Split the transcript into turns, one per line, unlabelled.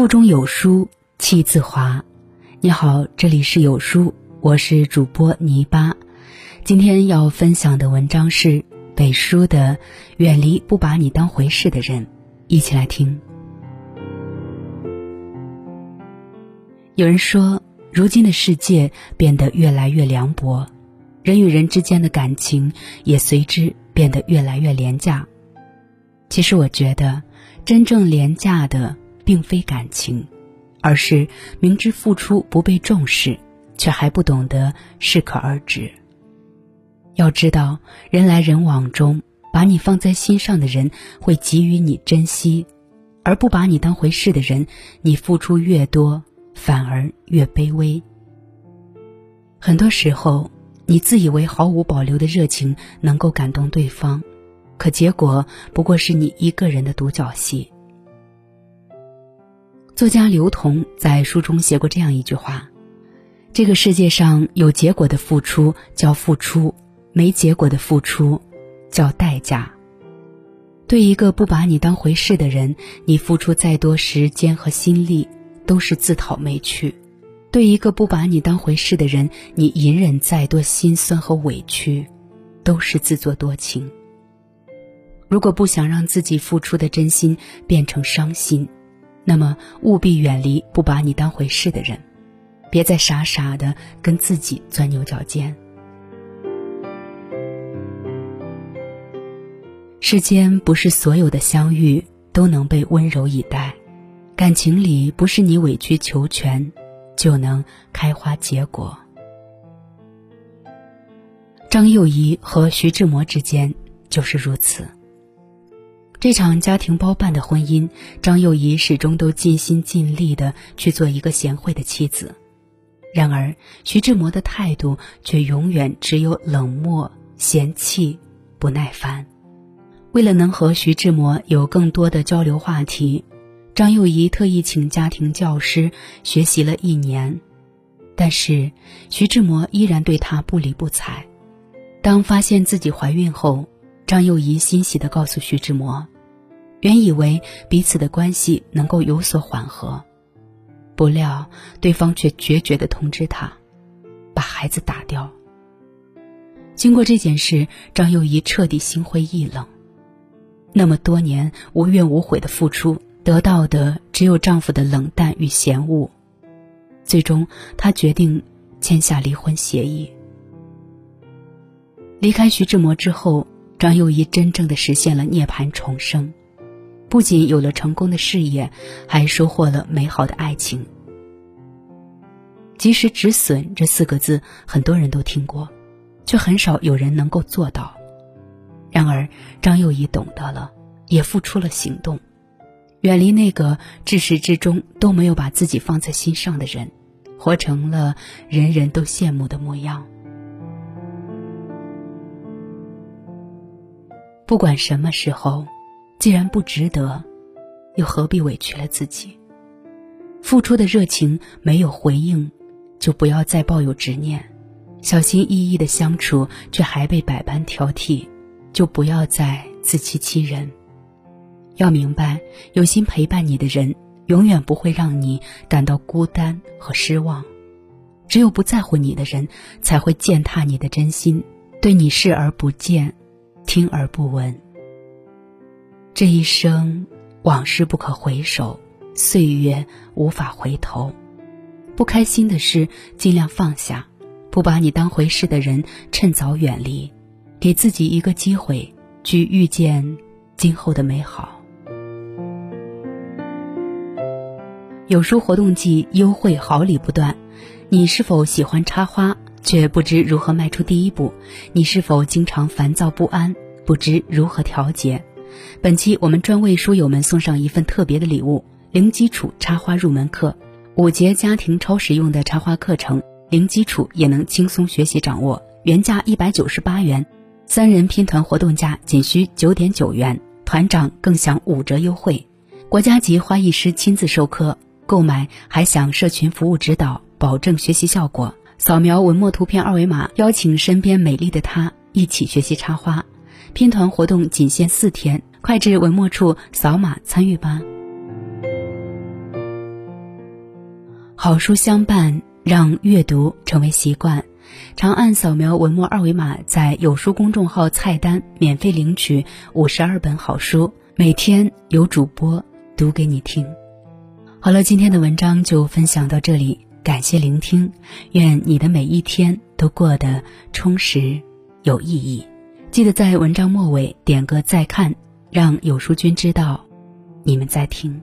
腹中有书气自华。你好，这里是有书，我是主播泥巴。今天要分享的文章是北书的《远离不把你当回事的人》，一起来听。有人说，如今的世界变得越来越凉薄，人与人之间的感情也随之变得越来越廉价。其实，我觉得真正廉价的。并非感情，而是明知付出不被重视，却还不懂得适可而止。要知道，人来人往中，把你放在心上的人会给予你珍惜，而不把你当回事的人，你付出越多，反而越卑微。很多时候，你自以为毫无保留的热情能够感动对方，可结果不过是你一个人的独角戏。作家刘同在书中写过这样一句话：“这个世界上有结果的付出叫付出，没结果的付出叫代价。对一个不把你当回事的人，你付出再多时间和心力，都是自讨没趣；对一个不把你当回事的人，你隐忍再多心酸和委屈，都是自作多情。如果不想让自己付出的真心变成伤心。”那么，务必远离不把你当回事的人，别再傻傻的跟自己钻牛角尖。世间不是所有的相遇都能被温柔以待，感情里不是你委曲求全就能开花结果。张幼仪和徐志摩之间就是如此。这场家庭包办的婚姻，张幼仪始终都尽心尽力的去做一个贤惠的妻子，然而徐志摩的态度却永远只有冷漠、嫌弃、不耐烦。为了能和徐志摩有更多的交流话题，张幼仪特意请家庭教师学习了一年，但是徐志摩依然对她不理不睬。当发现自己怀孕后，张幼仪欣喜地告诉徐志摩。原以为彼此的关系能够有所缓和，不料对方却决绝的通知他，把孩子打掉。经过这件事，张幼仪彻底心灰意冷。那么多年无怨无悔的付出，得到的只有丈夫的冷淡与嫌恶。最终，她决定签下离婚协议。离开徐志摩之后，张幼仪真正的实现了涅槃重生。不仅有了成功的事业，还收获了美好的爱情。及时止损这四个字，很多人都听过，却很少有人能够做到。然而，张幼仪懂得了，也付出了行动，远离那个至始至终都没有把自己放在心上的人，活成了人人都羡慕的模样。不管什么时候。既然不值得，又何必委屈了自己？付出的热情没有回应，就不要再抱有执念；小心翼翼的相处，却还被百般挑剔，就不要再自欺欺人。要明白，有心陪伴你的人，永远不会让你感到孤单和失望。只有不在乎你的人，才会践踏你的真心，对你视而不见，听而不闻。这一生，往事不可回首，岁月无法回头。不开心的事尽量放下，不把你当回事的人趁早远离，给自己一个机会去遇见今后的美好。有书活动季优惠好礼不断，你是否喜欢插花却不知如何迈出第一步？你是否经常烦躁不安，不知如何调节？本期我们专为书友们送上一份特别的礼物——零基础插花入门课，五节家庭超实用的插花课程，零基础也能轻松学习掌握。原价一百九十八元，三人拼团活动价仅需九点九元，团长更享五折优惠。国家级花艺师亲自授课，购买还享社群服务指导，保证学习效果。扫描文末图片二维码，邀请身边美丽的她一起学习插花。拼团活动仅限四天，快至文末处扫码参与吧。好书相伴，让阅读成为习惯。长按扫描文末二维码，在有书公众号菜单免费领取五十二本好书，每天有主播读给你听。好了，今天的文章就分享到这里，感谢聆听，愿你的每一天都过得充实有意义。记得在文章末尾点个再看，让有书君知道你们在听。